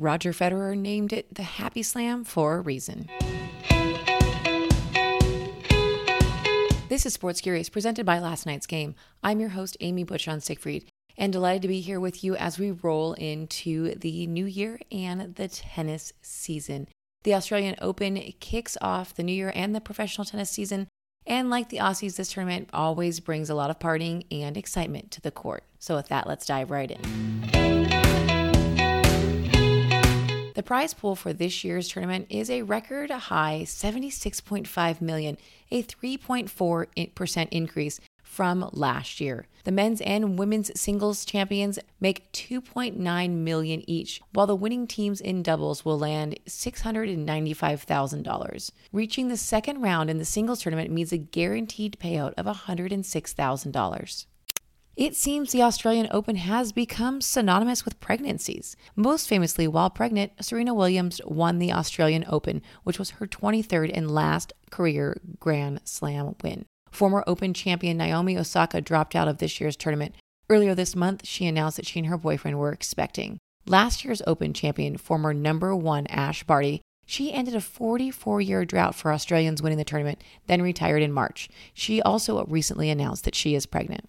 Roger Federer named it the Happy Slam for a reason. This is Sports Curious, presented by Last Night's Game. I'm your host, Amy Buchanan Siegfried, and delighted to be here with you as we roll into the new year and the tennis season. The Australian Open kicks off the new year and the professional tennis season. And like the Aussies, this tournament always brings a lot of partying and excitement to the court. So, with that, let's dive right in. The prize pool for this year's tournament is a record high 76.5 million, a 3.4% increase from last year. The men's and women's singles champions make 2.9 million each, while the winning teams in doubles will land $695,000. Reaching the second round in the singles tournament means a guaranteed payout of $106,000. It seems the Australian Open has become synonymous with pregnancies. Most famously, while pregnant, Serena Williams won the Australian Open, which was her 23rd and last career Grand Slam win. Former Open champion Naomi Osaka dropped out of this year's tournament. Earlier this month, she announced that she and her boyfriend were expecting. Last year's Open champion, former number one Ash Barty, she ended a 44 year drought for Australians winning the tournament, then retired in March. She also recently announced that she is pregnant.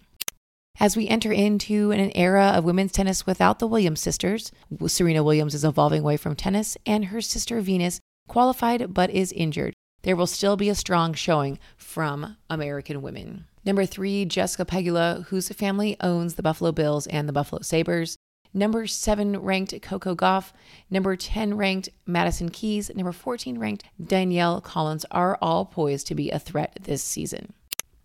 As we enter into an era of women's tennis without the Williams sisters, Serena Williams is evolving away from tennis, and her sister Venus qualified but is injured. There will still be a strong showing from American women. Number three, Jessica Pegula, whose family owns the Buffalo Bills and the Buffalo Sabres. Number seven ranked Coco Gauff. Number 10 ranked Madison Keys. Number 14 ranked Danielle Collins are all poised to be a threat this season.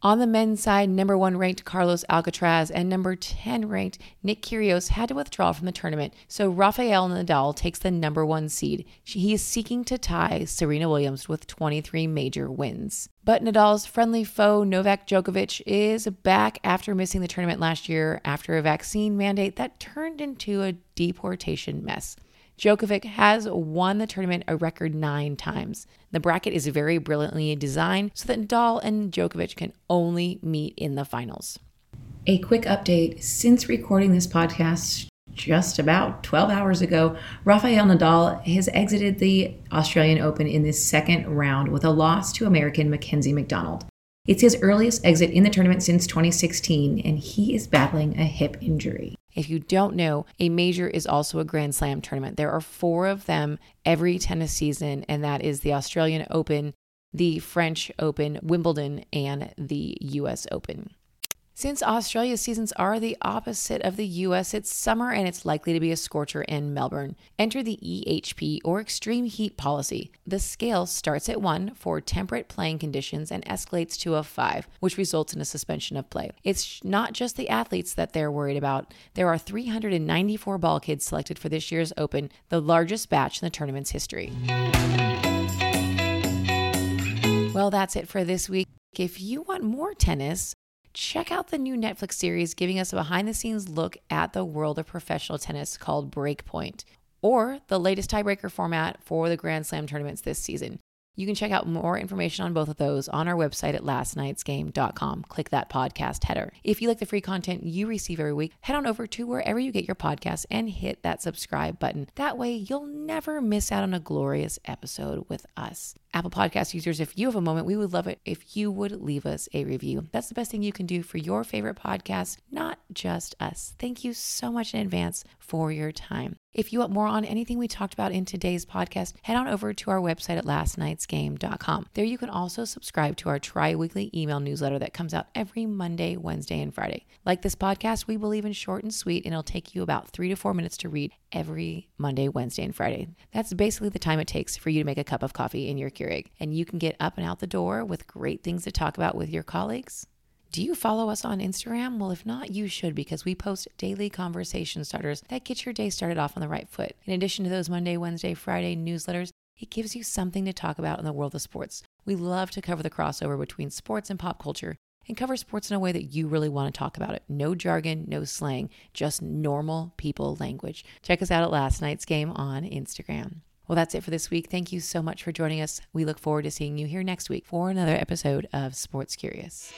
On the men's side, number one ranked Carlos Alcaraz and number 10 ranked Nick Kyrgios had to withdraw from the tournament, so Rafael Nadal takes the number one seed. He is seeking to tie Serena Williams with 23 major wins. But Nadal's friendly foe, Novak Djokovic, is back after missing the tournament last year after a vaccine mandate that turned into a deportation mess. Djokovic has won the tournament a record nine times. The bracket is very brilliantly designed so that Nadal and Djokovic can only meet in the finals. A quick update since recording this podcast just about 12 hours ago, Rafael Nadal has exited the Australian Open in this second round with a loss to American Mackenzie McDonald. It's his earliest exit in the tournament since 2016, and he is battling a hip injury. If you don't know, a major is also a Grand Slam tournament. There are four of them every tennis season, and that is the Australian Open, the French Open, Wimbledon, and the US Open. Since Australia's seasons are the opposite of the US, it's summer and it's likely to be a scorcher in Melbourne. Enter the EHP or extreme heat policy. The scale starts at 1 for temperate playing conditions and escalates to a 5, which results in a suspension of play. It's not just the athletes that they're worried about. There are 394 ball kids selected for this year's Open, the largest batch in the tournament's history. Well, that's it for this week. If you want more tennis, check out the new Netflix series giving us a behind the scenes look at the world of professional tennis called Breakpoint, or the latest tiebreaker format for the Grand Slam tournaments this season. You can check out more information on both of those on our website at lastnightsgame.com. Click that podcast header. If you like the free content you receive every week, head on over to wherever you get your podcasts and hit that subscribe button. That way, you'll never miss out on a glorious episode with us. Apple Podcast users, if you have a moment, we would love it if you would leave us a review. That's the best thing you can do for your favorite podcast, not just us. Thank you so much in advance for your time. If you want more on anything we talked about in today's podcast, head on over to our website at lastnightsgame.com. There you can also subscribe to our tri weekly email newsletter that comes out every Monday, Wednesday, and Friday. Like this podcast, we believe in short and sweet, and it'll take you about three to four minutes to read every Monday, Wednesday, and Friday. That's basically the time it takes for you to make a cup of coffee in your Keurig, and you can get up and out the door with great things to talk about with your colleagues. Do you follow us on Instagram? Well, if not, you should because we post daily conversation starters that get your day started off on the right foot. In addition to those Monday, Wednesday, Friday newsletters, it gives you something to talk about in the world of sports. We love to cover the crossover between sports and pop culture and cover sports in a way that you really want to talk about it. No jargon, no slang, just normal people language. Check us out at last night's game on Instagram. Well, that's it for this week. Thank you so much for joining us. We look forward to seeing you here next week for another episode of Sports Curious.